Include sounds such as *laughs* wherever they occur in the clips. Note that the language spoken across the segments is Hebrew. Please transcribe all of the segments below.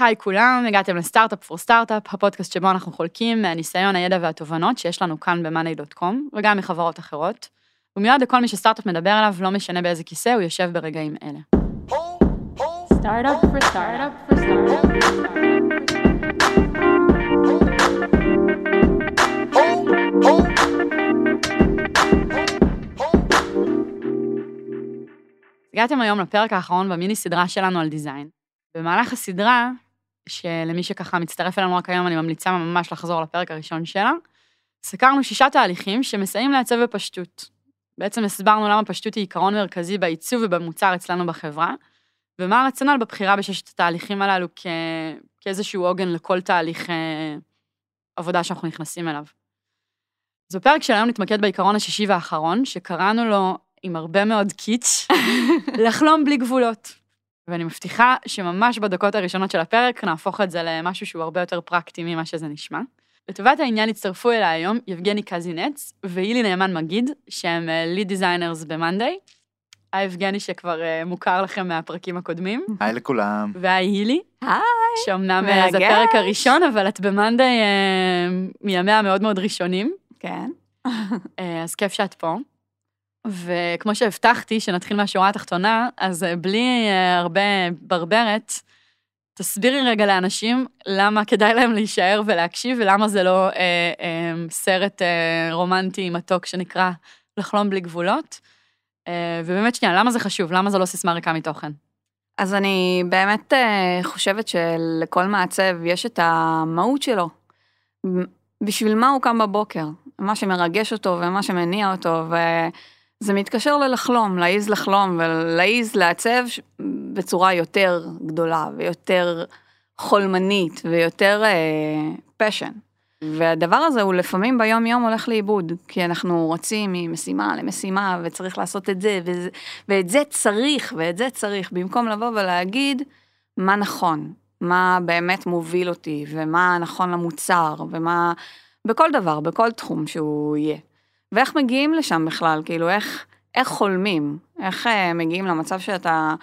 היי כולם, הגעתם לסטארט-אפ פור סטארט-אפ, הפודקאסט שבו אנחנו חולקים מהניסיון, הידע והתובנות שיש לנו כאן ב-money.com, וגם מחברות אחרות. הוא מיועד לכל מי שסטארט-אפ מדבר עליו, לא משנה באיזה כיסא הוא יושב ברגעים אלה. סטארט-אפ הגעתם היום לפרק האחרון במיני סדרה שלנו על דיזיין. במהלך הסדרה, שלמי שככה מצטרף אלינו רק היום, אני ממליצה ממש לחזור לפרק הראשון שלה, סקרנו שישה תהליכים שמסייעים לעצב בפשטות. בעצם הסברנו למה פשטות היא עיקרון מרכזי בעיצוב ובמוצר אצלנו בחברה, ומה הרציונל בבחירה בששת התהליכים הללו כ... כאיזשהו עוגן לכל תהליך אה, עבודה שאנחנו נכנסים אליו. אז בפרק של היום נתמקד בעיקרון השישי והאחרון, שקראנו לו, עם הרבה מאוד קיץ', *laughs* לחלום בלי גבולות. ואני מבטיחה שממש בדקות הראשונות של הפרק נהפוך את זה למשהו שהוא הרבה יותר פרקטי ממה שזה נשמע. לטובת העניין הצטרפו אליי היום יבגני קזינץ והילי נאמן מגיד, שהם lead designers במאנדיי. היי יבגני שכבר אה, מוכר לכם מהפרקים הקודמים. היי לכולם. והי הילי. היי. שאומנם אה, זה הפרק הראשון, אבל את במאנדיי אה, מימיה המאוד מאוד ראשונים. כן. uh, אז כיף שאת פה. וכמו שהבטחתי, שנתחיל מהשורה התחתונה, אז בלי uh, הרבה ברברת, תסבירי רגע לאנשים למה כדאי להם להישאר ולהקשיב, ולמה זה לא אה, אה, סרט אה, רומנטי מתוק שנקרא לחלום בלי גבולות. אה, ובאמת שנייה, למה זה חשוב? למה זה לא סיסמה ריקה מתוכן? אז אני באמת אה, חושבת שלכל מעצב יש את המהות שלו. בשביל מה הוא קם בבוקר? מה שמרגש אותו ומה שמניע אותו, וזה מתקשר ללחלום, להעיז לחלום ולהעיז לעצב בצורה יותר גדולה ויותר חולמנית ויותר פשן. Uh, והדבר הזה הוא לפעמים ביום יום הולך לאיבוד, כי אנחנו רצים ממשימה למשימה וצריך לעשות את זה, וזה, ואת זה צריך, ואת זה צריך, במקום לבוא ולהגיד מה נכון, מה באמת מוביל אותי, ומה נכון למוצר, ומה, בכל דבר, בכל תחום שהוא יהיה. ואיך מגיעים לשם בכלל, כאילו איך, איך חולמים, איך uh, מגיעים למצב שאתה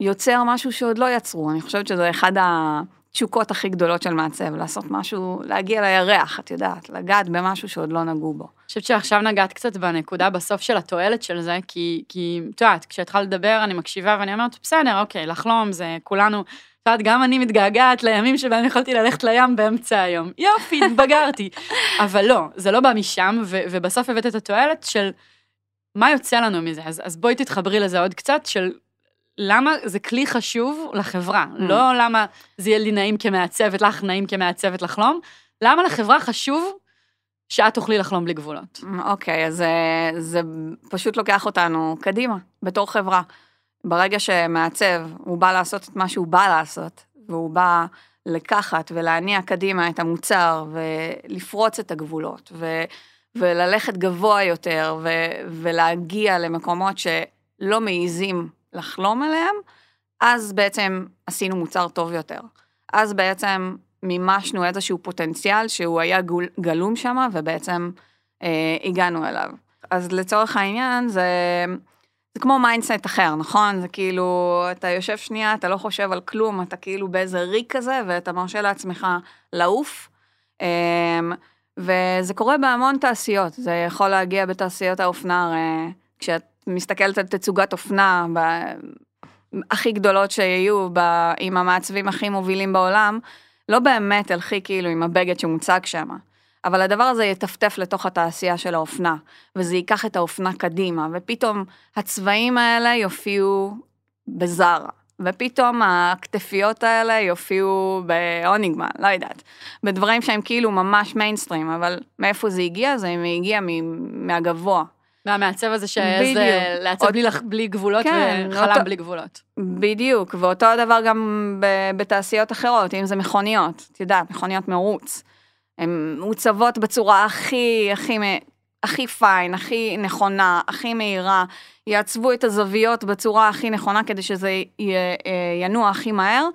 יוצר משהו שעוד לא יצרו, אני חושבת שזה אחד התשוקות הכי גדולות של מעצב, לעשות משהו, להגיע לירח, את יודעת, לגעת במשהו שעוד לא נגעו בו. אני חושבת שעכשיו נגעת קצת בנקודה בסוף של התועלת של זה, כי, כי את יודעת, כשהתחלת לדבר אני מקשיבה ואני אומרת, בסדר, אוקיי, לחלום זה כולנו, את יודעת, גם אני מתגעגעת לימים שבהם יכולתי ללכת לים באמצע היום. יופי, התבגרתי. *laughs* אבל לא, זה לא בא משם, ו, ובסוף הבאת את התועלת של מה יוצא לנו מזה. אז, אז בואי תתחברי לזה עוד קצת, של למה זה כלי חשוב לחברה, mm. לא למה זה יהיה לי נעים כמעצבת, לך נעים כמעצבת לחלום, למה לחברה חשוב שאת תוכלי לחלום בלי גבולות. אוקיי, okay, אז זה, זה פשוט לוקח אותנו קדימה, בתור חברה. ברגע שמעצב, הוא בא לעשות את מה שהוא בא לעשות, והוא בא לקחת ולהניע קדימה את המוצר ולפרוץ את הגבולות, ו, וללכת גבוה יותר, ו, ולהגיע למקומות שלא מעיזים לחלום עליהם, אז בעצם עשינו מוצר טוב יותר. אז בעצם מימשנו איזשהו פוטנציאל שהוא היה גול, גלום שם, ובעצם אה, הגענו אליו. אז לצורך העניין זה, זה כמו mindset אחר, נכון? זה כאילו, אתה יושב שנייה, אתה לא חושב על כלום, אתה כאילו באיזה ריק כזה, ואתה מרשה לעצמך לעוף. אה, וזה קורה בהמון תעשיות, זה יכול להגיע בתעשיות האופנה, אה, כשאת מסתכלת על תצוגת אופנה ב... הכי גדולות שיהיו ב... עם המעצבים הכי מובילים בעולם, לא באמת תלכי כאילו עם הבגד שמוצג שם. אבל הדבר הזה יטפטף לתוך התעשייה של האופנה, וזה ייקח את האופנה קדימה, ופתאום הצבעים האלה יופיעו בזארה, ופתאום הכתפיות האלה יופיעו באוניגמן, לא יודעת, בדברים שהם כאילו ממש מיינסטרים, אבל מאיפה זה הגיע? זה הגיע מהגבוה, מהמעצב הזה שהעז לעצב בלי, בלי גבולות כן, וחלם אותו, בלי גבולות. בדיוק, ואותו הדבר גם בתעשיות אחרות, אם זה מכוניות, את יודעת, מכוניות מרוץ. הן מעוצבות בצורה הכי, הכי, הכי פיין, הכי נכונה, הכי מהירה, יעצבו את הזוויות בצורה הכי נכונה כדי שזה ינוע הכי מהר,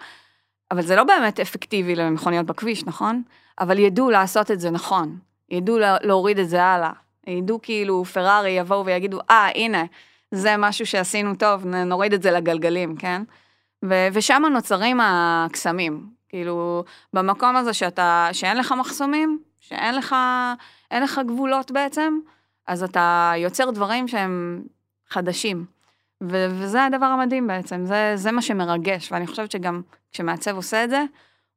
אבל זה לא באמת אפקטיבי למכוניות בכביש, נכון? אבל ידעו לעשות את זה נכון, ידעו להוריד את זה הלאה. ידעו כאילו פרארי יבואו ויגידו, אה, ah, הנה, זה משהו שעשינו טוב, נוריד את זה לגלגלים, כן? ושם נוצרים הקסמים. כאילו, במקום הזה שאתה, שאין לך מחסומים, שאין לך, אין לך גבולות בעצם, אז אתה יוצר דברים שהם חדשים. ו- וזה הדבר המדהים בעצם, זה, זה מה שמרגש, ואני חושבת שגם כשמעצב עושה את זה,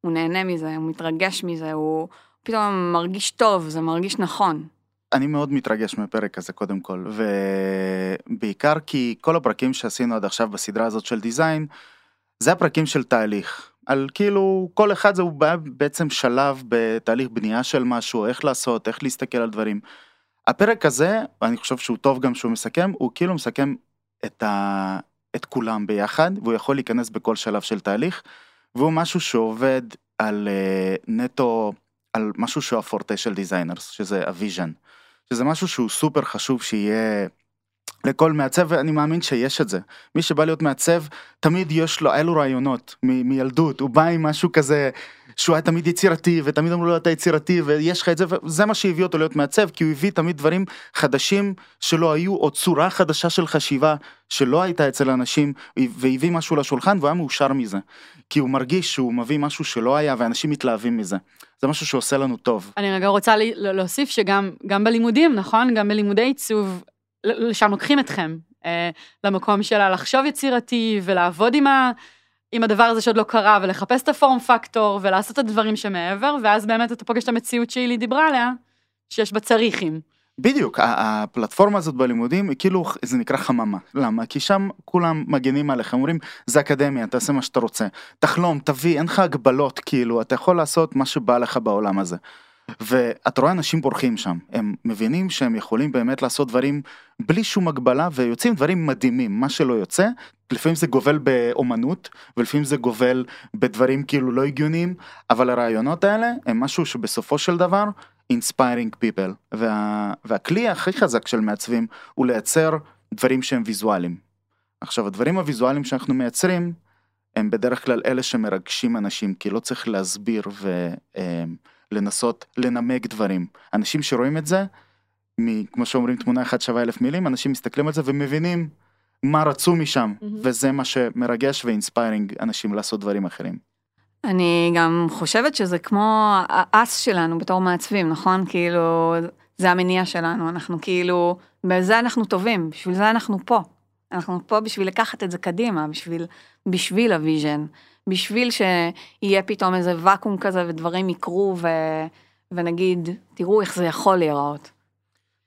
הוא נהנה מזה, הוא מתרגש מזה, הוא פתאום מרגיש טוב, זה מרגיש נכון. אני מאוד מתרגש מהפרק הזה קודם כל, ובעיקר כי כל הפרקים שעשינו עד עכשיו בסדרה הזאת של design, זה הפרקים של תהליך. על כאילו כל אחד זה הוא בעצם שלב בתהליך בנייה של משהו, איך לעשות, איך להסתכל על דברים. הפרק הזה, ואני חושב שהוא טוב גם שהוא מסכם, הוא כאילו מסכם את, ה... את כולם ביחד, והוא יכול להיכנס בכל שלב של תהליך, והוא משהו שעובד על uh, נטו, על משהו שהוא הפורטה של designers, שזה ה vision. שזה משהו שהוא סופר חשוב שיהיה לכל מעצב, ואני מאמין שיש את זה. מי שבא להיות מעצב, תמיד יש לו, היה לו רעיונות מ- מילדות, הוא בא עם משהו כזה, שהוא היה תמיד יצירתי, ותמיד אמרו לו אתה יצירתי, ויש לך את זה, וזה מה שהביא אותו להיות מעצב, כי הוא הביא תמיד דברים חדשים שלא היו, או צורה חדשה של חשיבה שלא הייתה אצל אנשים, והביא משהו לשולחן, והוא היה מאושר מזה. כי הוא מרגיש שהוא מביא משהו שלא היה, ואנשים מתלהבים מזה. זה משהו שעושה לנו טוב. אני רגע רוצה להוסיף שגם בלימודים, נכון? גם בלימודי עיצוב, לשם לוקחים אתכם, אה, למקום שלה לחשוב יצירתי ולעבוד עם, ה, עם הדבר הזה שעוד לא קרה ולחפש את הפורם פקטור ולעשות את הדברים שמעבר, ואז באמת אתה פוגש את המציאות שהילי דיברה עליה, שיש בה צריכים. בדיוק, הפלטפורמה הזאת בלימודים היא כאילו, זה נקרא חממה. למה? כי שם כולם מגנים עליך, אומרים, זה אקדמיה, תעשה מה שאתה רוצה. תחלום, תביא, אין לך הגבלות, כאילו, אתה יכול לעשות מה שבא לך בעולם הזה. ואתה רואה אנשים בורחים שם, הם מבינים שהם יכולים באמת לעשות דברים בלי שום הגבלה ויוצאים דברים מדהימים, מה שלא יוצא, לפעמים זה גובל באומנות ולפעמים זה גובל בדברים כאילו לא הגיוניים, אבל הרעיונות האלה הם משהו שבסופו של דבר inspiring people, וה, והכלי הכי חזק של מעצבים הוא לייצר דברים שהם ויזואליים. עכשיו הדברים הוויזואליים שאנחנו מייצרים הם בדרך כלל אלה שמרגשים אנשים כי לא צריך להסביר ו... לנסות לנמק דברים. אנשים שרואים את זה, כמו שאומרים תמונה אחת שווה אלף מילים, אנשים מסתכלים על זה ומבינים מה רצו משם, mm-hmm. וזה מה שמרגש ואינספיירינג אנשים לעשות דברים אחרים. אני גם חושבת שזה כמו האס שלנו בתור מעצבים, נכון? כאילו, זה המניע שלנו, אנחנו כאילו, בזה אנחנו טובים, בשביל זה אנחנו פה. אנחנו פה בשביל לקחת את זה קדימה, בשביל, בשביל ה vision. בשביל שיהיה פתאום איזה ואקום כזה ודברים יקרו ו... ונגיד, תראו איך זה יכול להיראות.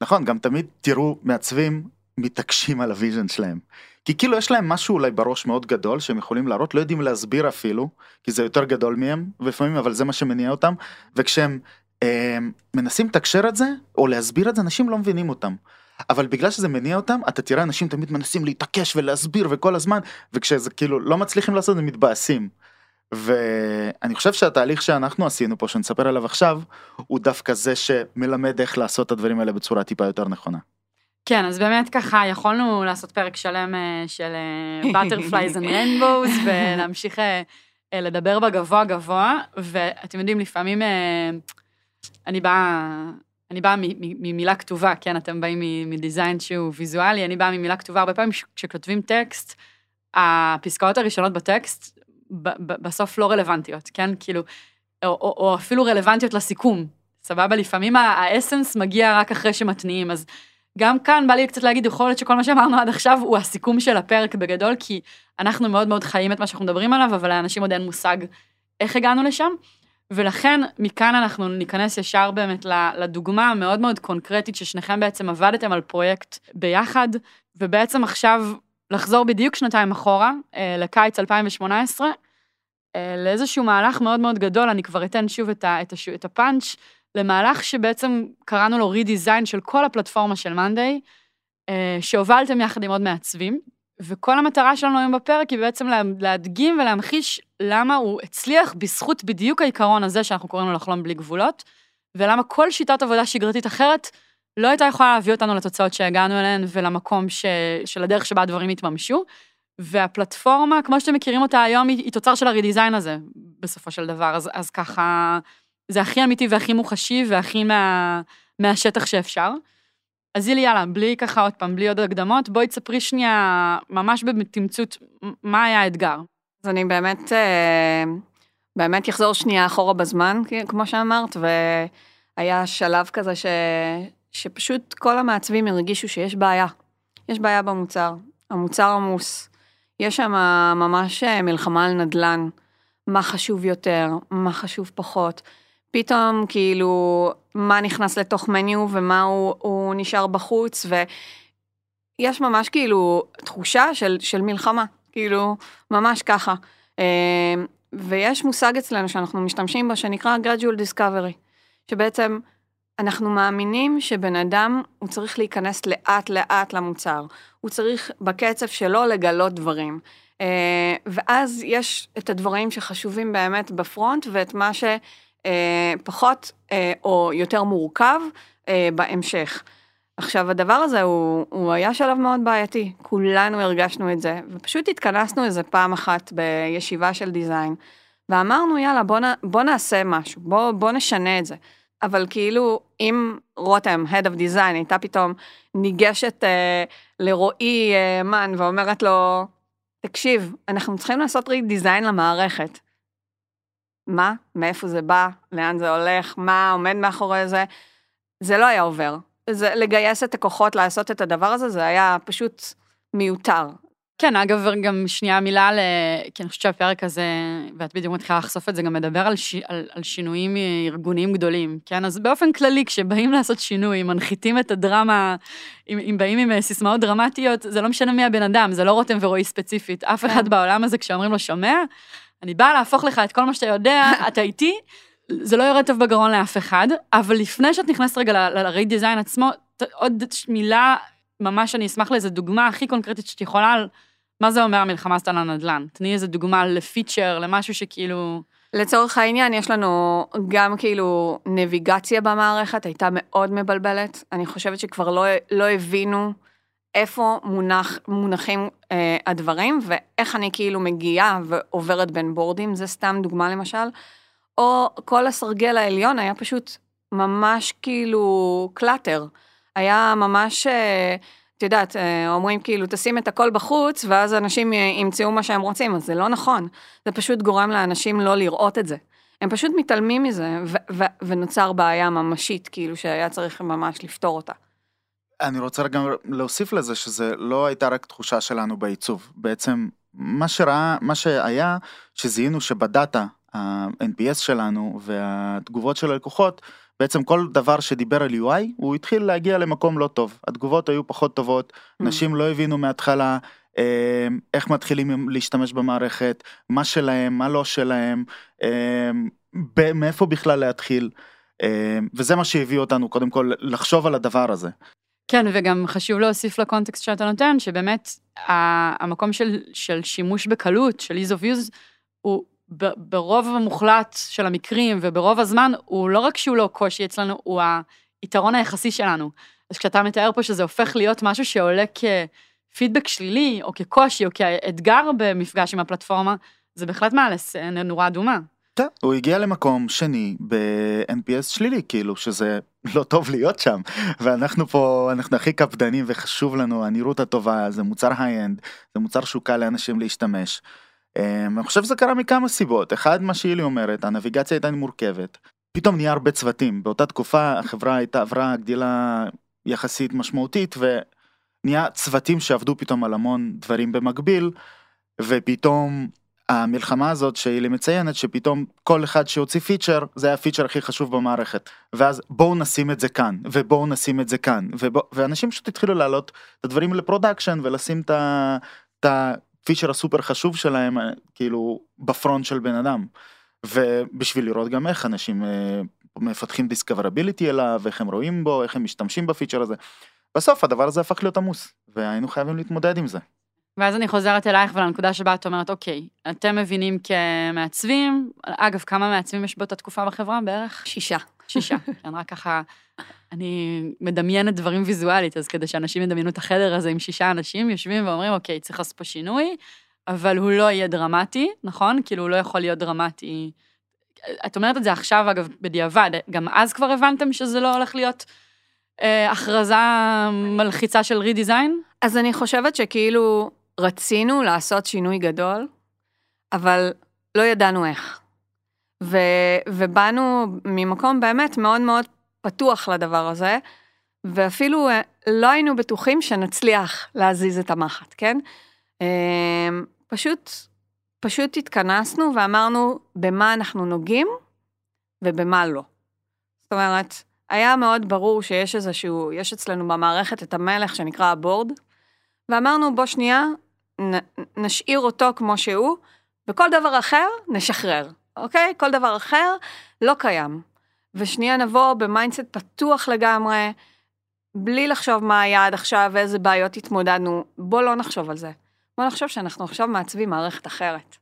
נכון, גם תמיד תראו מעצבים מתעקשים על ה vision שלהם. כי כאילו יש להם משהו אולי בראש מאוד גדול שהם יכולים להראות, לא יודעים להסביר אפילו, כי זה יותר גדול מהם, ולפעמים אבל זה מה שמניע אותם, וכשהם אה, מנסים לתקשר את זה, או להסביר את זה, אנשים לא מבינים אותם. אבל בגלל שזה מניע אותם אתה תראה אנשים תמיד מנסים להתעקש ולהסביר וכל הזמן וכשזה כאילו לא מצליחים לעשות הם מתבאסים. ואני חושב שהתהליך שאנחנו עשינו פה שנספר עליו עכשיו הוא דווקא זה שמלמד איך לעשות את הדברים האלה בצורה טיפה יותר נכונה. כן אז באמת ככה יכולנו לעשות פרק שלם אה, של butterflies and rainbows ולהמשיך אה, אה, לדבר בגבוה גבוה ואתם יודעים לפעמים אני באה אני באה ממילה כתובה, כן, אתם באים מדיזיין שהוא ויזואלי, אני באה ממילה כתובה, הרבה פעמים כשכותבים טקסט, הפסקאות הראשונות בטקסט בסוף לא רלוונטיות, כן, כאילו, או, או, או אפילו רלוונטיות לסיכום, סבבה? לפעמים האסנס מגיע רק אחרי שמתניעים, אז גם כאן בא לי קצת להגיד, יכול להיות שכל מה שאמרנו עד עכשיו הוא הסיכום של הפרק בגדול, כי אנחנו מאוד מאוד חיים את מה שאנחנו מדברים עליו, אבל לאנשים עוד אין מושג איך הגענו לשם. ולכן מכאן אנחנו ניכנס ישר באמת לדוגמה המאוד מאוד קונקרטית ששניכם בעצם עבדתם על פרויקט ביחד, ובעצם עכשיו לחזור בדיוק שנתיים אחורה, אה, לקיץ 2018, אה, לאיזשהו מהלך מאוד מאוד גדול, אני כבר אתן שוב את, ה, את, הש, את הפאנץ', למהלך שבעצם קראנו לו רידיזיין של כל הפלטפורמה של מאנדיי, אה, שהובלתם יחד עם עוד מעצבים. וכל המטרה שלנו היום בפרק היא בעצם להדגים ולהמחיש למה הוא הצליח בזכות בדיוק העיקרון הזה שאנחנו קוראים לו לחלום בלי גבולות, ולמה כל שיטת עבודה שגרתית אחרת לא הייתה יכולה להביא אותנו לתוצאות שהגענו אליהן ולמקום ש... של הדרך שבה הדברים התממשו. והפלטפורמה, כמו שאתם מכירים אותה היום, היא, היא תוצר של הרידיזיין הזה, בסופו של דבר. אז, אז ככה, זה הכי אמיתי והכי מוחשי והכי מה, מהשטח שאפשר. אז אילי, יאללה, בלי ככה עוד פעם, בלי עוד הקדמות, בואי תספרי שנייה, ממש בתמצות, מה היה האתגר. אז אני באמת, אה, באמת אחזור שנייה אחורה בזמן, כמו שאמרת, והיה שלב כזה ש, שפשוט כל המעצבים הרגישו שיש בעיה. יש בעיה במוצר, המוצר עמוס. יש שם ממש אה, מלחמה על נדל"ן, מה חשוב יותר, מה חשוב פחות. פתאום כאילו, מה נכנס לתוך מניו ומה הוא, הוא נשאר בחוץ, ויש ממש כאילו תחושה של, של מלחמה, כאילו, ממש ככה. אה, ויש מושג אצלנו שאנחנו משתמשים בו שנקרא gradual discovery, שבעצם אנחנו מאמינים שבן אדם, הוא צריך להיכנס לאט לאט למוצר. הוא צריך בקצב שלו לגלות דברים. אה, ואז יש את הדברים שחשובים באמת בפרונט, ואת מה שפחות אה, או יותר מורכב בהמשך. עכשיו, הדבר הזה הוא, הוא היה שלב מאוד בעייתי, כולנו הרגשנו את זה, ופשוט התכנסנו איזה פעם אחת בישיבה של דיזיין, ואמרנו, יאללה, בוא, נ, בוא נעשה משהו, בוא, בוא נשנה את זה. אבל כאילו, אם רותם, Head of Design, הייתה פתאום ניגשת אה, לרועי אה, מן ואומרת לו, תקשיב, אנחנו צריכים לעשות רידיזיין למערכת. מה? מאיפה זה בא? לאן זה הולך? מה עומד מאחורי זה? זה לא היה עובר. זה לגייס את הכוחות לעשות את הדבר הזה, זה היה פשוט מיותר. כן, אגב, גם שנייה מילה ל... כי אני חושבת שהפרק הזה, ואת בדיוק מתחילה לחשוף את זה, גם מדבר על, ש... על, על שינויים ארגוניים גדולים, כן? אז באופן כללי, כשבאים לעשות שינוי, מנחיתים את הדרמה, אם, אם באים עם סיסמאות דרמטיות, זה לא משנה מי הבן אדם, זה לא רותם ורועי ספציפית. אף כן. אחד בעולם הזה, כשאומרים לו, שומע, אני באה להפוך לך את כל מה שאתה יודע, *laughs* אתה איתי, זה לא יורד טוב בגרון לאף אחד, אבל לפני שאת נכנסת רגע ל-redesign עצמו, עוד מילה ממש אני אשמח לאיזה דוגמה הכי קונקרטית שאת יכולה, מה זה אומר המלחמה עשתה לנדל"ן? תני איזה דוגמה לפיצ'ר, למשהו שכאילו... לצורך העניין, יש לנו גם כאילו נביגציה במערכת, הייתה מאוד מבלבלת. אני חושבת שכבר לא, לא הבינו איפה מונח, מונחים אה, הדברים, ואיך אני כאילו מגיעה ועוברת בין בורדים, זה סתם דוגמה למשל. או כל הסרגל העליון היה פשוט ממש כאילו קלאטר. היה ממש, אה, את יודעת, אה, אומרים כאילו, תשים את הכל בחוץ, ואז אנשים ימצאו מה שהם רוצים, אז זה לא נכון. זה פשוט גורם לאנשים לא לראות את זה. הם פשוט מתעלמים מזה, ונוצר בעיה ממשית, כאילו, שהיה צריך ממש לפתור אותה. אני רוצה גם להוסיף לזה שזה לא הייתה רק תחושה שלנו בעיצוב. בעצם, מה שראה, מה שהיה, שזיהינו שבדאטה, ה-NPS שלנו והתגובות של הלקוחות, בעצם כל דבר שדיבר על UI הוא התחיל להגיע למקום לא טוב התגובות היו פחות טובות mm. אנשים לא הבינו מההתחלה אה, איך מתחילים להשתמש במערכת מה שלהם מה לא שלהם אה, מאיפה בכלל להתחיל אה, וזה מה שהביא אותנו קודם כל לחשוב על הדבר הזה. כן וגם חשוב להוסיף לקונטקסט שאתה נותן שבאמת המקום של, של שימוש בקלות של ease of use הוא ברוב המוחלט של המקרים וברוב הזמן, הוא לא רק שהוא לא קושי אצלנו, הוא היתרון היחסי שלנו. אז כשאתה מתאר פה שזה הופך להיות משהו שעולה כפידבק שלילי, או כקושי, או כאתגר במפגש עם הפלטפורמה, זה בהחלט מעלס נורה אדומה. כן, הוא הגיע למקום שני ב-NPS שלילי, כאילו שזה לא טוב להיות שם, ואנחנו פה, אנחנו הכי קפדנים וחשוב לנו הנראות הטובה, זה מוצר high-end, זה מוצר שהוא קל לאנשים להשתמש. אמ, אני חושב שזה קרה מכמה סיבות, אחד מה שאילי אומרת, הנביגציה הייתה מורכבת, פתאום נהיה הרבה צוותים, באותה תקופה החברה הייתה עברה גדילה יחסית משמעותית ונהיה צוותים שעבדו פתאום על המון דברים במקביל, ופתאום המלחמה הזאת שאילי מציינת שפתאום כל אחד שהוציא פיצ'ר זה הפיצ'ר הכי חשוב במערכת ואז בואו נשים את זה כאן ובואו נשים את זה כאן ובוא, ואנשים פשוט התחילו להעלות את הדברים ל production ולשים את. הפיצ'ר הסופר חשוב שלהם כאילו ב front של בן אדם. ובשביל לראות גם איך אנשים אה, מפתחים discoverability אליו איך הם רואים בו איך הם משתמשים בפיצ'ר הזה. בסוף הדבר הזה הפך להיות עמוס והיינו חייבים להתמודד עם זה. ואז אני חוזרת אלייך ולנקודה שבה את אומרת אוקיי אתם מבינים כמעצבים אגב כמה מעצבים יש באותה תקופה בחברה בערך? שישה. שישה, *laughs* כן, רק ככה, אני מדמיינת דברים ויזואלית, אז כדי שאנשים ידמיינו את החדר הזה עם שישה אנשים, יושבים ואומרים, אוקיי, צריך לעשות פה שינוי, אבל הוא לא יהיה דרמטי, נכון? כאילו, הוא לא יכול להיות דרמטי. את אומרת את זה עכשיו, אגב, בדיעבד, גם אז כבר הבנתם שזה לא הולך להיות אה, הכרזה מלחיצה של רידיזיין? אז אני חושבת שכאילו רצינו לעשות שינוי גדול, אבל לא ידענו איך. ו, ובאנו ממקום באמת מאוד מאוד פתוח לדבר הזה, ואפילו אה, לא היינו בטוחים שנצליח להזיז את המחט, כן? אה, פשוט, פשוט התכנסנו ואמרנו במה אנחנו נוגעים ובמה לא. זאת אומרת, היה מאוד ברור שיש איזשהו, יש אצלנו במערכת את המלך שנקרא הבורד, ואמרנו בוא שנייה, נ, נשאיר אותו כמו שהוא, וכל דבר אחר נשחרר, אוקיי? כל דבר אחר לא קיים. ושנייה נבוא ב mindset פתוח לגמרי, בלי לחשוב מה היה עד עכשיו ואיזה בעיות התמודדנו, בוא לא נחשוב על זה. בוא נחשוב שאנחנו עכשיו מעצבים מערכת אחרת.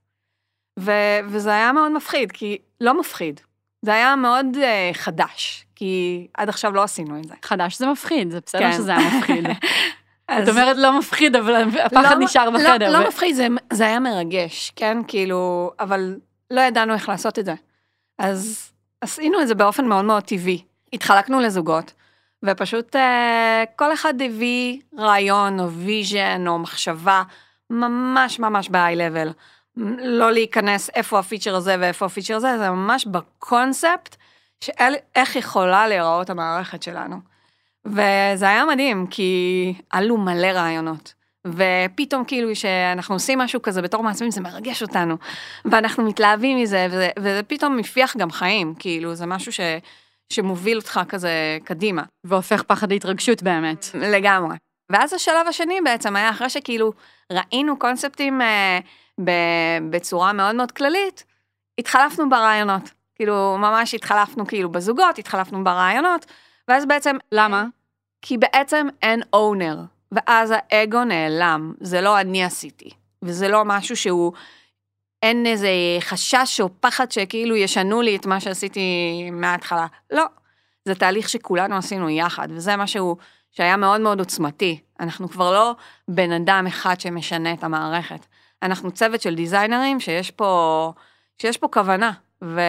ו- וזה היה מאוד מפחיד, כי לא מפחיד, זה היה מאוד uh, חדש, כי עד עכשיו לא עשינו את זה. חדש זה מפחיד, זה בסדר כן. שזה היה מפחיד. *laughs* אז... את אומרת לא מפחיד, אבל הפחד לא, נשאר לא, בחדר. לא ו- מפחיד, זה, זה היה מרגש, כן? כאילו, אבל לא ידענו איך לעשות את זה. אז עשינו את זה באופן מאוד מאוד טבעי. התחלקנו לזוגות, ופשוט אה, כל אחד הביא רעיון או vision או מחשבה ממש ממש ב high level. לא להיכנס איפה הפיצ'ר הזה ואיפה הפיצ'ר הזה, זה ממש בקונספט של איך יכולה להיראות המערכת שלנו. וזה היה מדהים, כי עלו מלא רעיונות. ופתאום כאילו שאנחנו עושים משהו כזה בתור מעצבים זה מרגש אותנו ואנחנו מתלהבים מזה וזה, וזה פתאום מפיח גם חיים כאילו זה משהו ש, שמוביל אותך כזה קדימה. והופך פחד להתרגשות באמת. לגמרי. ואז השלב השני בעצם היה אחרי שכאילו ראינו קונספטים אה, ב, בצורה מאוד מאוד כללית, התחלפנו ברעיונות. כאילו ממש התחלפנו כאילו בזוגות, התחלפנו ברעיונות, ואז בעצם... למה? כי בעצם אין אונר. ואז האגו נעלם, זה לא אני עשיתי, וזה לא משהו שהוא, אין איזה חשש או פחד שכאילו ישנו לי את מה שעשיתי מההתחלה. לא, זה תהליך שכולנו עשינו יחד, וזה משהו שהיה מאוד מאוד עוצמתי. אנחנו כבר לא בן אדם אחד שמשנה את המערכת. אנחנו צוות של דיזיינרים שיש פה, שיש פה כוונה, ו,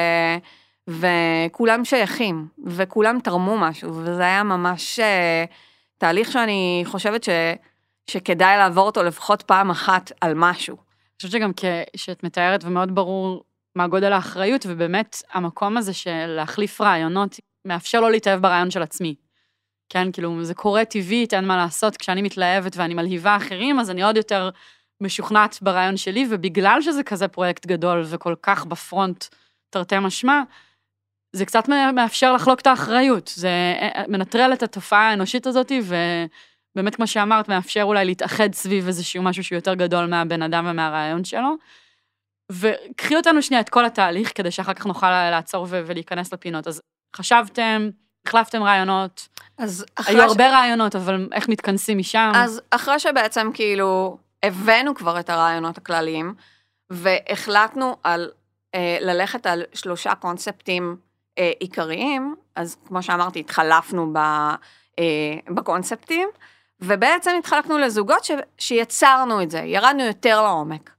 וכולם שייכים, וכולם תרמו משהו, וזה היה ממש... תהליך שאני חושבת ש, שכדאי לעבור אותו לפחות פעם אחת על משהו. אני חושבת שגם כשאת מתארת ומאוד ברור מה גודל האחריות, ובאמת המקום הזה של להחליף רעיונות מאפשר לא להתאהב ברעיון של עצמי. כן, כאילו, זה קורה טבעית, אין מה לעשות, כשאני מתלהבת ואני מלהיבה אחרים, אז אני עוד יותר משוכנעת ברעיון שלי, ובגלל שזה כזה פרויקט גדול וכל כך בפרונט, תרתי משמע, זה קצת מאפשר לחלוק את האחריות, זה אה, מנטרל את התופעה האנושית הזאת, ובאמת, כמו שאמרת, מאפשר אולי להתאחד סביב איזשהו משהו שהוא יותר גדול מהבן אדם ומהרעיון שלו. וקחי אותנו שנייה את כל התהליך, כדי שאחר כך נוכל לעצור ולהיכנס לפינות. אז חשבתם, החלפתם רעיונות, אז היו ש... הרבה רעיונות, אבל איך מתכנסים משם? אז אחרי שבעצם כאילו הבאנו כבר את הרעיונות הכלליים, והחלטנו על אה, ללכת על שלושה קונספטים אה, עיקריים, אז כמו שאמרתי, התחלפנו ב, אה, בקונספטים, ובעצם התחלקנו לזוגות ש, שיצרנו את זה, ירדנו יותר לעומק.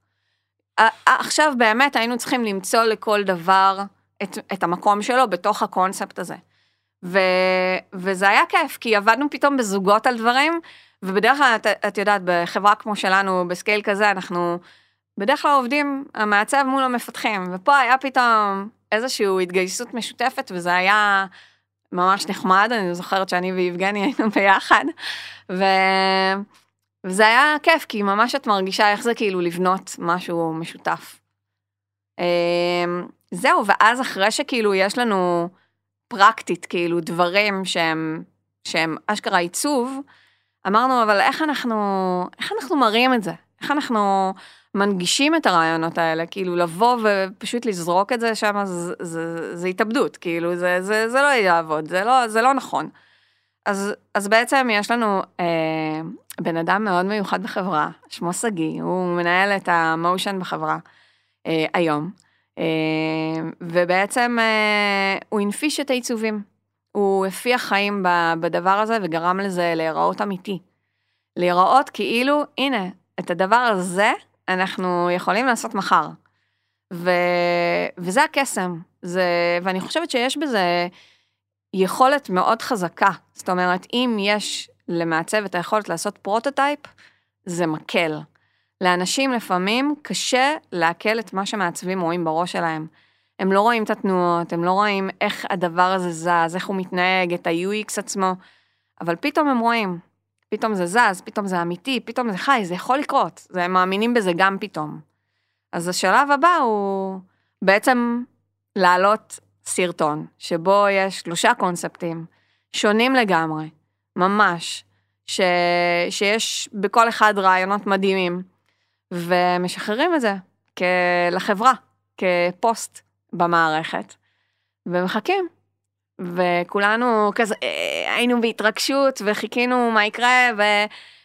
עכשיו באמת היינו צריכים למצוא לכל דבר את, את המקום שלו בתוך הקונספט הזה. ו, וזה היה כיף, כי עבדנו פתאום בזוגות על דברים, ובדרך כלל, את, את יודעת, בחברה כמו שלנו, בסקייל כזה, אנחנו בדרך כלל עובדים, המעצב מול המפתחים, ופה היה פתאום איזושהי התגייסות משותפת, וזה היה ממש נחמד, אני זוכרת שאני ויבגני היינו ביחד, ו... וזה היה כיף, כי ממש את מרגישה איך זה כאילו לבנות משהו משותף. אמ, זהו, ואז אחרי שכאילו יש לנו פרקטית, כאילו דברים שהם, שהם אשכרה עיצוב, אמרנו, אבל איך אנחנו, איך אנחנו מראים את זה? איך אנחנו מנגישים את הרעיונות האלה, כאילו לבוא ופשוט לזרוק את זה שם, זה, זה, זה התאבדות, כאילו זה, זה, זה לא יעבוד, זה לא, זה לא נכון. אז, אז בעצם יש לנו אה, בן אדם מאוד מיוחד בחברה, שמו שגיא, הוא מנהל את המושן בחברה אה, היום, אה, ובעצם אה, הוא הנפיש את העיצובים. הוא הפיח חיים בדבר הזה וגרם לזה להיראות אמיתי. להיראות כאילו, הנה, את הדבר הזה אנחנו יכולים לעשות מחר. ו... וזה הקסם, זה... ואני חושבת שיש בזה יכולת מאוד חזקה. זאת אומרת, אם יש למעצב את היכולת לעשות prototype, זה מקל. לאנשים לפעמים קשה לעכל את מה שמעצבים רואים בראש שלהם. הם לא רואים את התנועות, הם לא רואים איך הדבר הזה זז, איך הוא מתנהג, את ה-UX עצמו, אבל פתאום הם רואים. פתאום זה זז, פתאום זה אמיתי, פתאום זה חי, זה יכול לקרות. הם מאמינים בזה גם פתאום. אז השלב הבא הוא בעצם להעלות סרטון, שבו יש שלושה קונספטים, שונים לגמרי, ממש, ש... שיש בכל אחד רעיונות מדהימים, ומשחררים את זה. לחברה, כפוסט במערכת, ומחכים. וכולנו כזה אה, היינו בהתרגשות וחיכינו מה יקרה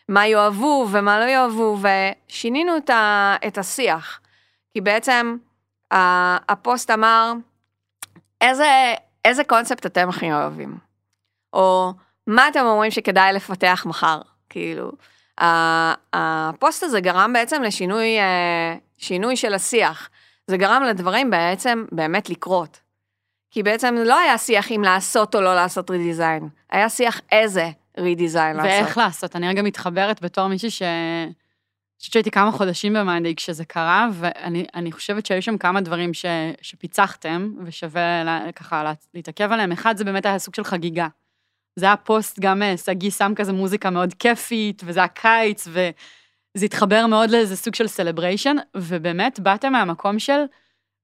ומה יאהבו ומה לא יאהבו ושינינו את, ה, את השיח. כי בעצם הפוסט אמר, איזה, איזה קונספט אתם הכי אוהבים? או מה אתם אומרים שכדאי לפתח מחר? כאילו, הפוסט הזה גרם בעצם לשינוי אה, שינוי של השיח. זה גרם לדברים בעצם באמת לקרות. כי בעצם לא היה שיח אם לעשות או לא לעשות redesign, היה שיח איזה redesign לעשות. ואיך לעשות, אני רגע מתחברת בתור מישהי ש... אני חושבת שהייתי כמה חודשים ב monday כשזה קרה, ואני חושבת שהיו שם כמה דברים ש, שפיצחתם, ושווה לה, ככה להתעכב עליהם. אחד, זה באמת היה סוג של חגיגה. זה היה פוסט, גם אה, שגיא שם כזה מוזיקה מאוד כיפית, וזה היה קיץ, וזה התחבר מאוד לאיזה סוג של celebration, ובאמת באתם מהמקום של,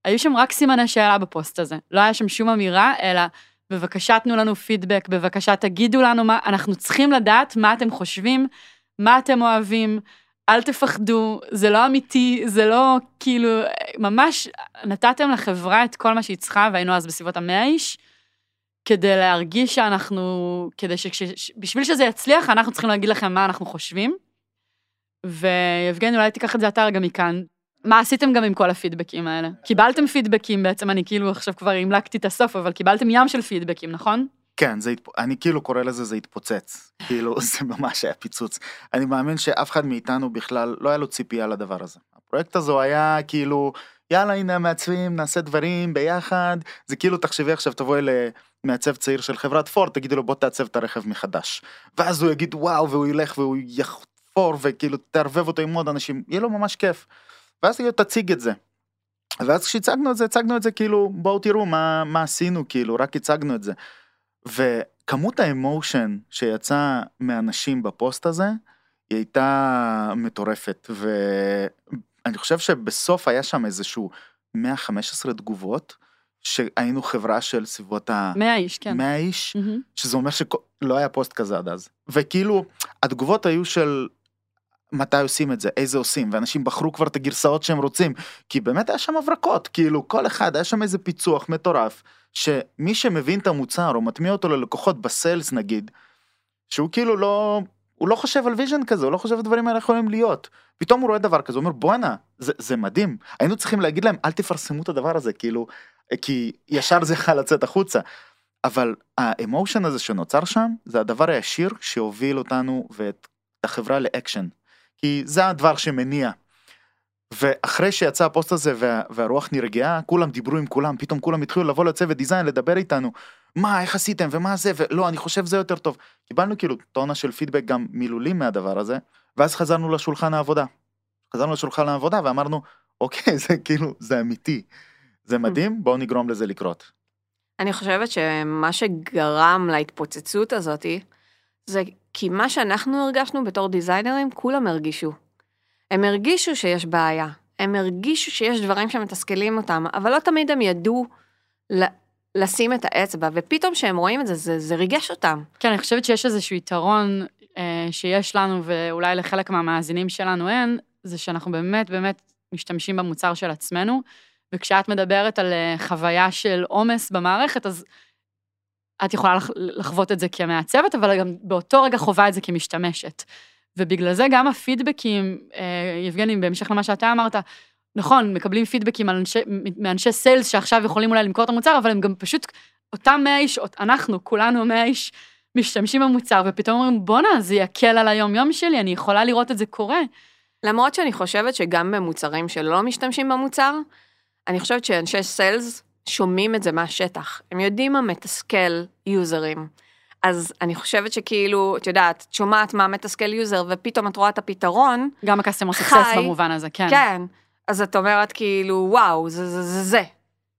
היו שם רק סימני שאלה בפוסט הזה. לא היה שם שום אמירה, אלא בבקשה תנו לנו פידבק, בבקשה תגידו לנו מה, אנחנו צריכים לדעת מה אתם חושבים, מה אתם אוהבים. אל תפחדו, זה לא אמיתי, זה לא כאילו, ממש נתתם לחברה את כל מה שהיא צריכה, והיינו אז בסביבות המאה איש, כדי להרגיש שאנחנו, כדי שבשביל שזה יצליח, אנחנו צריכים להגיד לכם מה אנחנו חושבים. ויבגני, אולי תיקח את זה אתה רגע מכאן. מה עשיתם גם עם כל הפידבקים האלה? קיבלתם פידבקים, בעצם אני כאילו עכשיו כבר המלקתי את הסוף, אבל קיבלתם ים של פידבקים, נכון? כן, זה, אני כאילו קורא לזה זה התפוצץ, *laughs* כאילו זה ממש היה פיצוץ. אני מאמין שאף אחד מאיתנו בכלל לא היה לו ציפייה לדבר הזה. הפרויקט הזה היה כאילו, יאללה הנה מעצבים, נעשה דברים ביחד, זה כאילו תחשבי עכשיו תבואי למעצב צעיר של חברת פורד, תגידי לו בוא תעצב את הרכב מחדש. ואז הוא יגיד וואו והוא ילך והוא יחפור וכאילו תערבב אותו עם עוד אנשים, יהיה לו ממש כיף. ואז תציג את זה. ואז כשהצגנו את זה, הצגנו את זה כאילו בואו תראו מה, מה עשינו כאילו, רק הצגנו את זה. וכמות האמושן שיצא מאנשים בפוסט הזה, היא הייתה מטורפת, ואני חושב שבסוף היה שם איזשהו 115 תגובות, שהיינו חברה של סביבות ה... 100 איש, כן. 100 איש, mm-hmm. שזה אומר שלא היה פוסט כזה עד אז. וכאילו, התגובות היו של מתי עושים את זה, איזה עושים, ואנשים בחרו כבר את הגרסאות שהם רוצים, כי באמת היה שם הברקות, כאילו כל אחד, היה שם איזה פיצוח מטורף, שמי שמבין את המוצר או מטמיע אותו ללקוחות ב sales נגיד, שהוא כאילו לא, הוא לא חושב על vision כזה, הוא לא חושב הדברים האלה יכולים להיות. פתאום הוא רואה דבר כזה, הוא אומר בואנה, זה, זה מדהים, היינו צריכים להגיד להם אל תפרסמו את הדבר הזה, כאילו, כי ישר זה יכול לצאת החוצה. אבל האמושן הזה שנוצר שם, זה הדבר הישיר שהוביל אותנו ואת החברה לאקשן. כי זה הדבר שמניע. ואחרי שיצא הפוסט הזה וה, והרוח נרגעה, כולם דיברו עם כולם, פתאום כולם התחילו לבוא לצוות design, לדבר איתנו, מה, איך עשיתם ומה זה, ולא, אני חושב זה יותר טוב. קיבלנו כאילו טונה של פידבק גם מילולים מהדבר הזה, ואז חזרנו לשולחן העבודה. חזרנו לשולחן העבודה ואמרנו, אוקיי, *laughs* זה כאילו, זה אמיתי. זה מדהים, בואו נגרום לזה לקרות. אני חושבת שמה שגרם להתפוצצות הזאתי, זה כי מה שאנחנו הרגשנו בתור דיזיינרים, כולם הרגישו. הם הרגישו שיש בעיה, הם הרגישו שיש דברים שמתסכלים אותם, אבל לא תמיד הם ידעו לשים את האצבע, ופתאום כשהם רואים את זה, זה, זה ריגש אותם. כן, אני חושבת שיש איזשהו יתרון אה, שיש לנו, ואולי לחלק מהמאזינים שלנו אין, זה שאנחנו באמת באמת משתמשים במוצר של עצמנו, וכשאת מדברת על אה, חוויה של עומס במערכת, אז את יכולה לחוות את זה כמעצבת, אבל גם באותו רגע חווה את זה כמשתמשת. ובגלל זה גם הפידבקים, אה, יבגני, בהמשך למה שאתה אמרת, נכון, מקבלים פידבקים אנשי, מאנשי sales שעכשיו יכולים אולי למכור את המוצר, אבל הם גם פשוט, אותם 100 איש, אנחנו, כולנו 100 איש, משתמשים במוצר, ופתאום אומרים, בואנה, זה יקל על היום-יום שלי, אני יכולה לראות את זה קורה. למרות שאני חושבת שגם במוצרים שלא משתמשים במוצר, אני חושבת שאנשי sales שומעים את זה מהשטח. הם יודעים מה מתסכל יוזרים. אז אני חושבת שכאילו, את יודעת, את שומעת מה מתסכל user, ופתאום את רואה את הפתרון, גם ה-customer success במובן הזה, כן. כן. אז את אומרת כאילו, וואו, זה זה זה זה.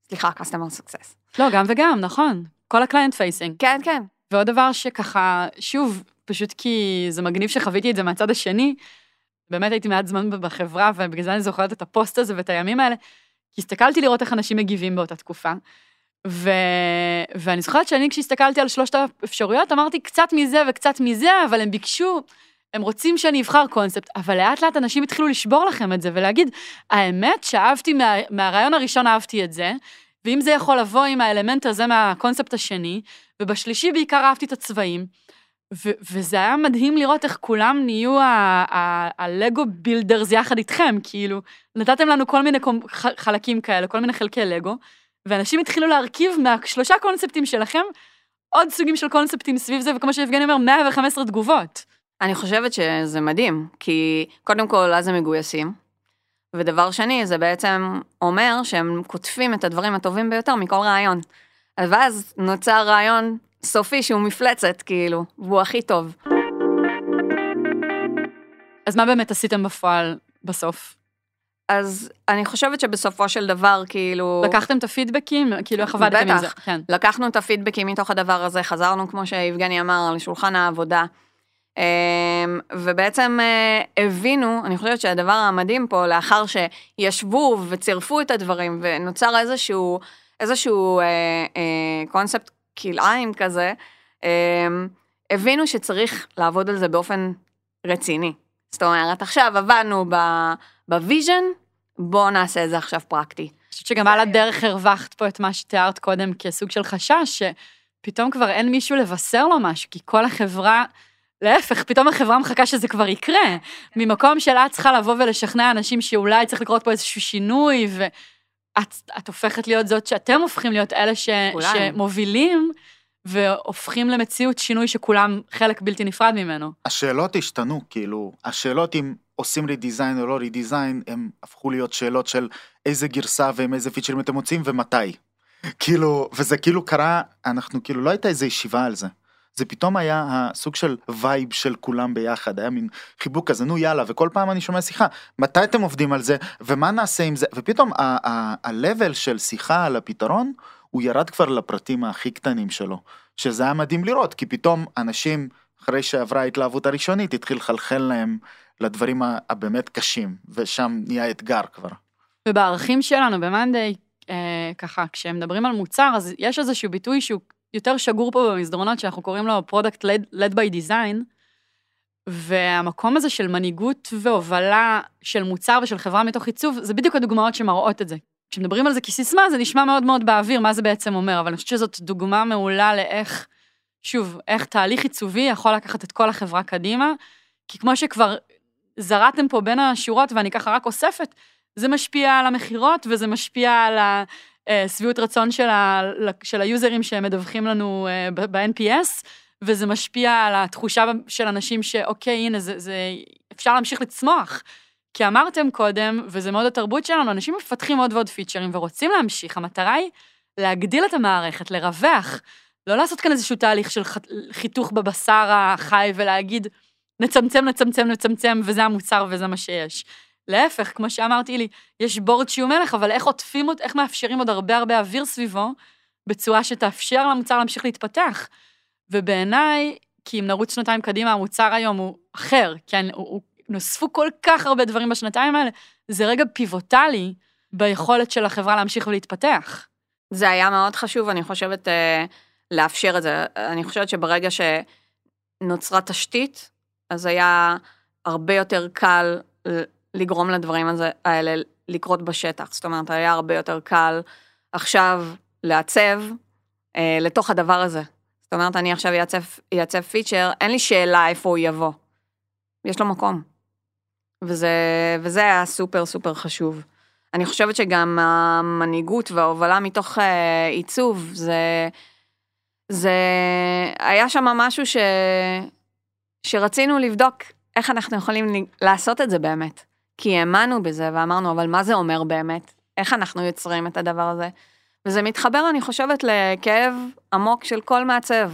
סליחה, customer success. לא, גם וגם, נכון. כל ה-client facing. כן, כן. ועוד דבר שככה, שוב, פשוט כי זה מגניב שחוויתי את זה מהצד השני, באמת הייתי מעט זמן בחברה, ובגלל זה אני זוכרת את הפוסט הזה ואת הימים האלה, הסתכלתי לראות איך אנשים מגיבים באותה תקופה. ו... ואני זוכרת שאני, כשהסתכלתי על שלושת האפשרויות, אמרתי קצת מזה וקצת מזה, אבל הם ביקשו, הם רוצים שאני אבחר קונספט, אבל לאט לאט אנשים התחילו לשבור לכם את זה ולהגיד, האמת שאהבתי, מה... מהרעיון הראשון אהבתי את זה, ואם זה יכול לבוא עם האלמנט הזה מהקונספט השני, ובשלישי בעיקר אהבתי את הצבעים. ו- וזה היה מדהים לראות איך כולם נהיו ה- ה- הלגו builders יחד איתכם, כאילו, נתתם לנו כל מיני קומ- ח- חלקים כאלה, כל מיני חלקי לגו, ואנשים התחילו להרכיב מהשלושה קונספטים שלכם עוד סוגים של קונספטים סביב זה, וכמו שיבגני אומר, 115 תגובות. אני חושבת שזה מדהים, כי קודם כל, אז הם מגויסים, ודבר שני, זה בעצם אומר שהם קוטפים את הדברים הטובים ביותר מכל רעיון. ואז נוצר רעיון סופי שהוא מפלצת, כאילו, והוא הכי טוב. אז מה באמת עשיתם בפועל בסוף? אז אני חושבת שבסופו של דבר, כאילו... לקחתם את הפידבקים? כאילו, איך עבדתם עם בטח. זה? כן. לקחנו את הפידבקים מתוך הדבר הזה, חזרנו, כמו שיבגני אמר, לשולחן העבודה. אמ, ובעצם אה, הבינו, אני חושבת שהדבר המדהים פה, לאחר שישבו וצירפו את הדברים, ונוצר איזשהו, איזשהו אה, אה, קונספט כלאיים כזה, אה, הבינו שצריך לעבוד על זה באופן רציני. זאת אומרת, עכשיו עבדנו ב-vision, בואו נעשה את זה עכשיו פרקטי. אני חושבת שגם על הדרך הרווחת פה את מה שתיארת קודם כסוג של חשש, שפתאום כבר אין מישהו לבשר לו משהו, כי כל החברה, להפך, פתאום החברה מחכה שזה כבר יקרה. ממקום שלה את צריכה לבוא ולשכנע אנשים שאולי צריך לקרות פה איזשהו שינוי, ואת את הופכת להיות זאת שאתם הופכים להיות אלה ש, כולנו. שמובילים, והופכים למציאות שינוי שכולם חלק בלתי נפרד ממנו. השאלות השתנו, כאילו, השאלות אם עושים רידיזיין או לא רידיזיין, הם הפכו להיות שאלות של איזה גרסה ועם איזה פיצ'רים אתם מוצאים ומתי. *laughs* כאילו, וזה כאילו קרה, אנחנו כאילו, לא הייתה איזה ישיבה על זה. זה פתאום היה הסוג של וייב של כולם ביחד, היה מין חיבוק כזה, נו יאללה, וכל פעם אני שומע שיחה, מתי אתם עובדים על זה, ומה נעשה עם זה, ופתאום ה-level של שיחה על הפתרון, הוא ירד כבר לפרטים הכי קטנים שלו, שזה היה מדהים לראות, כי פתאום אנשים, אחרי שעברה ההתלהבות הראשונית, התחיל לחלחל להם לדברים הבאמת קשים, ושם נהיה אתגר כבר. ובערכים שלנו במאנדיי, אה, ככה, כשמדברים על מוצר, אז יש איזשהו ביטוי שהוא יותר שגור פה במסדרונות, שאנחנו קוראים לו Product led, led by Design, והמקום הזה של מנהיגות והובלה של מוצר ושל חברה מתוך עיצוב, זה בדיוק הדוגמאות שמראות את זה. כשמדברים על זה כסיסמה, זה נשמע מאוד מאוד באוויר, מה זה בעצם אומר, אבל אני חושבת שזאת דוגמה מעולה לאיך, שוב, איך תהליך עיצובי יכול לקחת את כל החברה קדימה, כי כמו שכבר זרעתם פה בין השורות, ואני ככה רק אוספת, זה משפיע על המכירות וזה משפיע על השביעות רצון של, ה, של היוזרים שמדווחים לנו אה, ב-NPS, וזה משפיע על התחושה של אנשים שאוקיי, הנה, זה, זה, אפשר להמשיך לצמוח. כי אמרתם קודם, וזה מאוד התרבות שלנו, אנשים מפתחים עוד ועוד פיצ'רים ורוצים להמשיך, המטרה היא להגדיל את המערכת, לרווח, לא לעשות כאן איזשהו תהליך של חיתוך בבשר החי ולהגיד, נצמצם, נצמצם, נצמצם, וזה המוצר וזה מה שיש. להפך, כמו שאמרתי לי, יש בורד שהוא מלך, אבל איך עוטפים איך מאפשרים עוד הרבה הרבה אוויר סביבו, בצורה שתאפשר למוצר להמשיך להתפתח. ובעיניי, כי אם נרוץ שנתיים קדימה, המוצר היום הוא אחר, כן, הוא, הוא, נוספו כל כך הרבה דברים בשנתיים האלה, זה רגע פיבוטלי ביכולת של החברה להמשיך ולהתפתח. זה היה מאוד חשוב, אני חושבת, אה, לאפשר את זה. אני חושבת שברגע שנוצרה תשתית, אז היה הרבה יותר קל לגרום לדברים הזה, האלה לקרות בשטח. זאת אומרת, היה הרבה יותר קל עכשיו לעצב אה, לתוך הדבר הזה. זאת אומרת, אני עכשיו אעצב, פיצ'ר, אין לי שאלה איפה הוא יבוא. יש לו מקום. וזה, וזה היה סופר סופר חשוב. אני חושבת שגם המנהיגות וההובלה מתוך אה, עיצוב, זה, זה היה שם משהו ש, שרצינו לבדוק איך אנחנו יכולים לעשות את זה באמת. כי האמנו בזה ואמרנו, אבל מה זה אומר באמת? איך אנחנו יוצרים את הדבר הזה? וזה מתחבר, אני חושבת, לכאב עמוק של כל מעצב,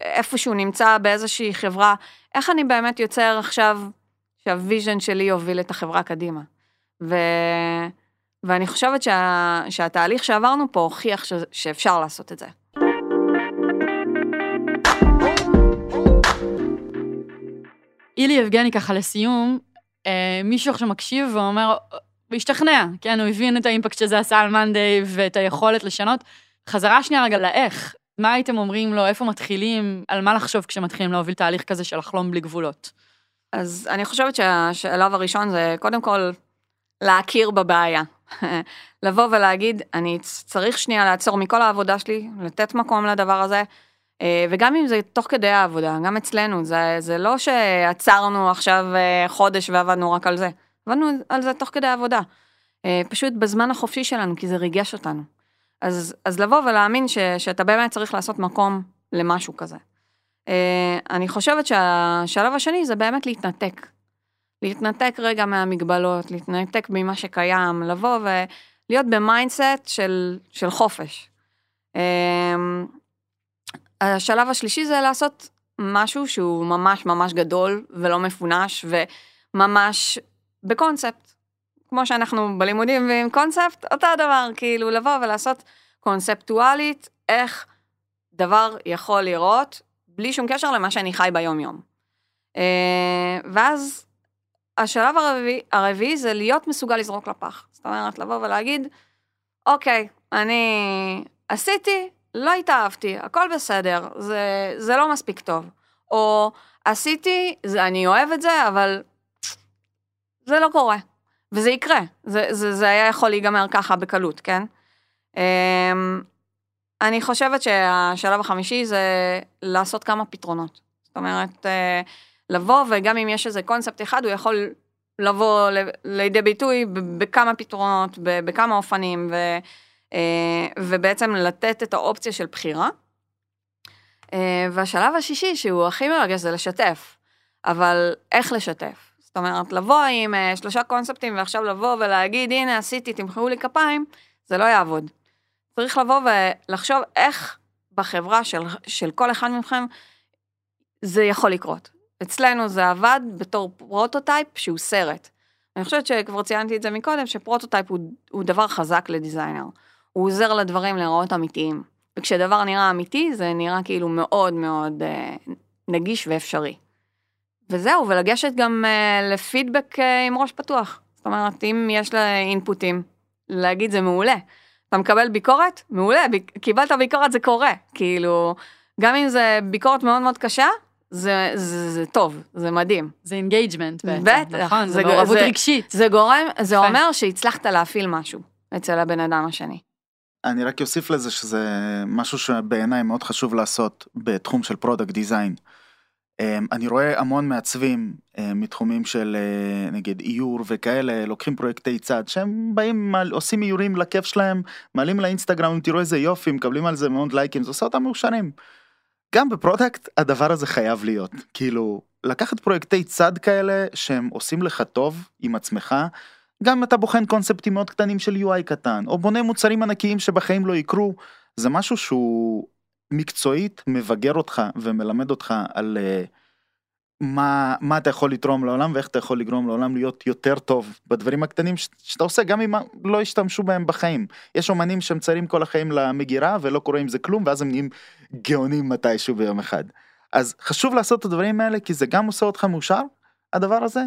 איפשהו נמצא באיזושהי חברה, איך אני באמת יוצר עכשיו שה-vision שלי יוביל את החברה קדימה. ו... ואני חושבת שה... שהתהליך שעברנו פה הוכיח ש... שאפשר לעשות את זה. אילי יבגני ככה לסיום, מישהו עכשיו מקשיב ואומר, הוא השתכנע, כן, הוא הבין את ה-impact שזה עשה על מאנדיי ואת היכולת לשנות. חזרה שנייה רגע לאיך, מה הייתם אומרים לו, איפה מתחילים, על מה לחשוב כשמתחילים להוביל תהליך כזה של לחלום בלי גבולות? אז אני חושבת שהשלב הראשון זה קודם כל להכיר בבעיה. *laughs* לבוא ולהגיד, אני צריך שנייה לעצור מכל העבודה שלי, לתת מקום לדבר הזה, אה, וגם אם זה תוך כדי העבודה, גם אצלנו, זה, זה לא שעצרנו עכשיו אה, חודש ועבדנו רק על זה, עבדנו על זה תוך כדי העבודה. אה, פשוט בזמן החופשי שלנו, כי זה ריגש אותנו. אז, אז לבוא ולהאמין ש, שאתה באמת צריך לעשות מקום למשהו כזה. אני חושבת שהשלב השני זה באמת להתנתק. להתנתק רגע מהמגבלות, להתנתק ממה שקיים, לבוא ולהיות ב-mindset של, של חופש. השלב השלישי זה לעשות משהו שהוא ממש ממש גדול ולא מפונש וממש בקונספט. כמו שאנחנו בלימודים ועם קונספט, אותו הדבר, כאילו לבוא ולעשות קונספטואלית איך דבר יכול לראות בלי שום קשר למה שאני חי ביום יום. אה, ואז השלב הרביעי, הרביעי זה להיות מסוגל לזרוק לפח. זאת אומרת, לבוא ולהגיד, אוקיי, אני עשיתי, לא התאהבתי, הכל בסדר, זה, זה לא מספיק טוב. או עשיתי, זה, אני אוהב את זה, אבל זה לא קורה. וזה יקרה, זה, זה, זה היה יכול להיגמר ככה בקלות, כן? Um, אני חושבת שהשלב החמישי זה לעשות כמה פתרונות. זאת אומרת, uh, לבוא, וגם אם יש איזה קונספט אחד, הוא יכול לבוא לידי ביטוי בכמה פתרונות, בכמה אופנים, ו... אה, ובעצם לתת את האופציה של בחירה. אה, והשלב השישי, שהוא הכי מרגש, זה לשתף. אבל איך לשתף? זאת אומרת, לבוא עם אה, שלושה קונספטים ועכשיו לבוא ולהגיד, הנה עשיתי, תמחאו לי כפיים, זה לא יעבוד. צריך לבוא ולחשוב איך בחברה של, של כל אחד מכם זה יכול לקרות. אצלנו זה עבד בתור prototype שהוא סרט. אני חושבת שכבר ציינתי את זה מקודם, ש-prototype הוא, הוא דבר חזק ל-designer. הוא עוזר לדברים להיראות אמיתיים. וכשדבר נראה אמיתי, זה נראה כאילו מאוד מאוד אה, נגיש ואפשרי. וזהו, ולגשת גם אה, לפידבק אה, עם ראש פתוח. זאת אומרת, אם יש לה אינפוטים, להגיד זה מעולה. אתה מקבל ביקורת? מעולה, ב- קיבלת ביקורת זה קורה. כאילו, גם אם זה ביקורת מאוד מאוד קשה, זה, זה, זה טוב, זה מדהים. זה engagement בעצם, בטח, נכון? זה, זה מעורבות רגשית. זה גורם, זה אומר שהצלחת להפעיל משהו אצל הבן אדם השני. אני רק אוסיף לזה שזה משהו שבעיניי מאוד חשוב לעשות בתחום של product design. אמ, אני רואה המון מעצבים אמ, מתחומים של אה, נגיד איור וכאלה לוקחים פרויקטי צד שהם באים עושים איורים לכיף שלהם מעלים לאינסטגרם תראו איזה יופי מקבלים על זה מאוד לייקים זה עושה אותם מאושרים. גם ב-product הדבר הזה חייב להיות כאילו לקחת פרויקטי צד כאלה שהם עושים לך טוב עם עצמך גם אם אתה בוחן קונספטים מאוד קטנים של UI קטן, או בונה מוצרים ענקיים שבחיים לא יקרו, זה משהו שהוא מקצועית מבגר אותך ומלמד אותך על uh, מה, מה אתה יכול לתרום לעולם ואיך אתה יכול לגרום לעולם להיות יותר טוב בדברים הקטנים ש, שאתה עושה גם אם לא ישתמשו בהם בחיים. יש אומנים שמציירים כל החיים למגירה ולא קורה עם זה כלום ואז הם נהיים גאונים מתישהו ביום אחד. אז חשוב לעשות את הדברים האלה כי זה גם עושה אותך מאושר הדבר הזה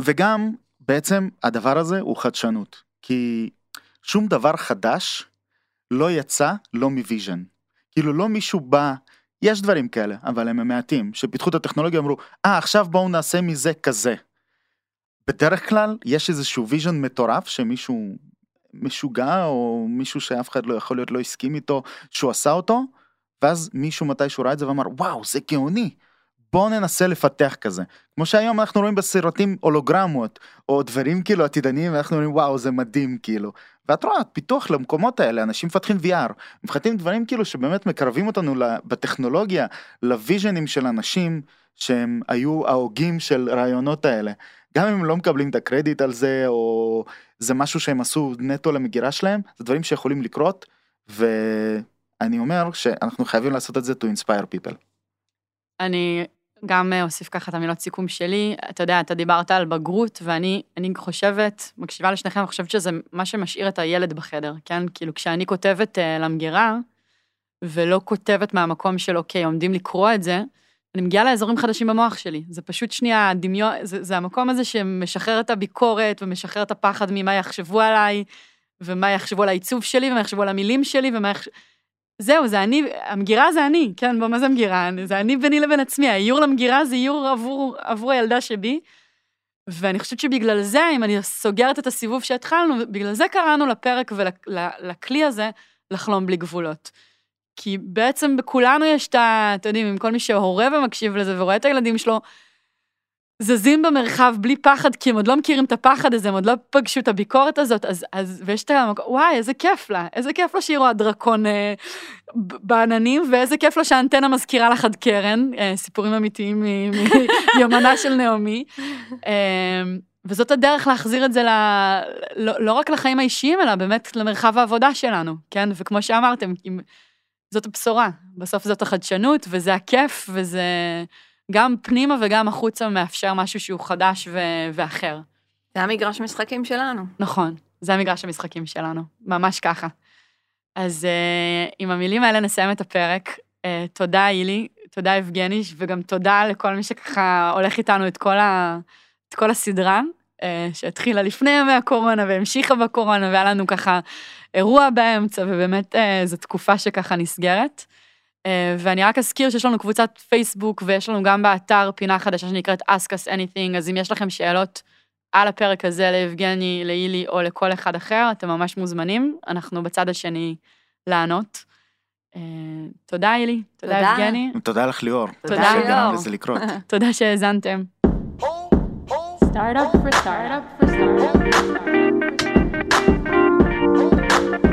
וגם בעצם הדבר הזה הוא חדשנות, כי שום דבר חדש לא יצא לא מ-vision. כאילו לא מישהו בא, יש דברים כאלה, אבל הם מעטים, שפיתחו את הטכנולוגיה אמרו, אה, עכשיו בואו נעשה מזה כזה. בדרך כלל יש איזשהו vision מטורף שמישהו משוגע או מישהו שאף אחד לא יכול להיות לא הסכים איתו שהוא עשה אותו ואז מישהו מתי שהוא ראה את זה ואמר וואו זה גאוני בואו ננסה לפתח כזה. כמו שהיום אנחנו רואים בסרטים הולוגרמות, או דברים כאילו עתידניים, ואנחנו אומרים וואו זה מדהים כאילו. ואת רואה, פיתוח למקומות האלה, אנשים מפתחים VR, מפתחים דברים כאילו שבאמת מקרבים אותנו בטכנולוגיה, לוויז'נים של אנשים שהם היו ההוגים של רעיונות האלה. גם אם הם לא מקבלים את הקרדיט על זה, או זה משהו שהם עשו נטו למגירה שלהם, זה דברים שיכולים לקרות, ואני אומר שאנחנו חייבים לעשות את זה to inspire people. אני גם אה, אוסיף ככה את המילות סיכום שלי. אתה יודע, אתה דיברת על בגרות, ואני אני חושבת, מקשיבה לשניכם, אני חושבת שזה מה שמשאיר את הילד בחדר, כן? כאילו, כשאני כותבת uh, למגירה, ולא כותבת מהמקום של, אוקיי, עומדים לקרוא את זה, אני מגיעה לאזורים חדשים במוח שלי. זה פשוט שנייה דמיון, זה, זה המקום הזה שמשחרר את הביקורת ומשחרר את הפחד ממה יחשבו עליי, ומה יחשבו על העיצוב שלי, ומה יחשבו על המילים שלי, ומה יחשבו... זהו, זה אני, המגירה זה אני, כן, מה זה מגירה? זה אני ביני לבין עצמי, האיור למגירה זה איור עבור, עבור הילדה שבי. ואני חושבת שבגלל זה, אם אני סוגרת את הסיבוב שהתחלנו, בגלל זה קראנו לפרק ולכלי הזה לחלום בלי גבולות. כי בעצם בכולנו יש את ה... אתם יודעים, עם כל מי שהורה ומקשיב לזה ורואה את הילדים שלו, זזים במרחב בלי פחד, כי הם עוד לא מכירים את הפחד הזה, הם עוד לא פגשו את הביקורת הזאת, אז, אז ויש את המקום, וואי, איזה כיף לה, איזה כיף לה שהיא רואה דרקון אה, בעננים, ואיזה כיף לה שהאנטנה מזכירה לך עד קרן, אה, סיפורים אמיתיים מיומנה של נעמי. אה, וזאת הדרך להחזיר את זה ל... לא, לא רק לחיים האישיים, אלא באמת למרחב העבודה שלנו, כן? וכמו שאמרתם, זאת הבשורה, בסוף זאת החדשנות, וזה הכיף, וזה... גם פנימה וגם החוצה מאפשר משהו שהוא חדש ו- ואחר. זה המגרש משחקים שלנו. נכון, זה המגרש המשחקים שלנו, ממש ככה. אז uh, עם המילים האלה נסיים את הפרק. Uh, תודה, אילי, תודה, יבגני, וגם תודה לכל מי שככה הולך איתנו את כל, ה- את כל הסדרה, uh, שהתחילה לפני ימי הקורונה והמשיכה בקורונה, והיה לנו ככה אירוע באמצע, ובאמת uh, זו תקופה שככה נסגרת. אה, ואני רק אזכיר שיש לנו קבוצת פייסבוק ויש לנו גם באתר פינה חדשה שנקראת Ask Us Anything, אז אם יש לכם שאלות על הפרק הזה ליבגני, לאילי או לכל אחד אחר, אתם ממש מוזמנים, אנחנו בצד השני לענות. אה, תודה אילי, תודה יבגני. תודה לך ליאור. תודה ליאור. לזה לקרות. *laughs* תודה שהאזנתם. Start up for start up for start up.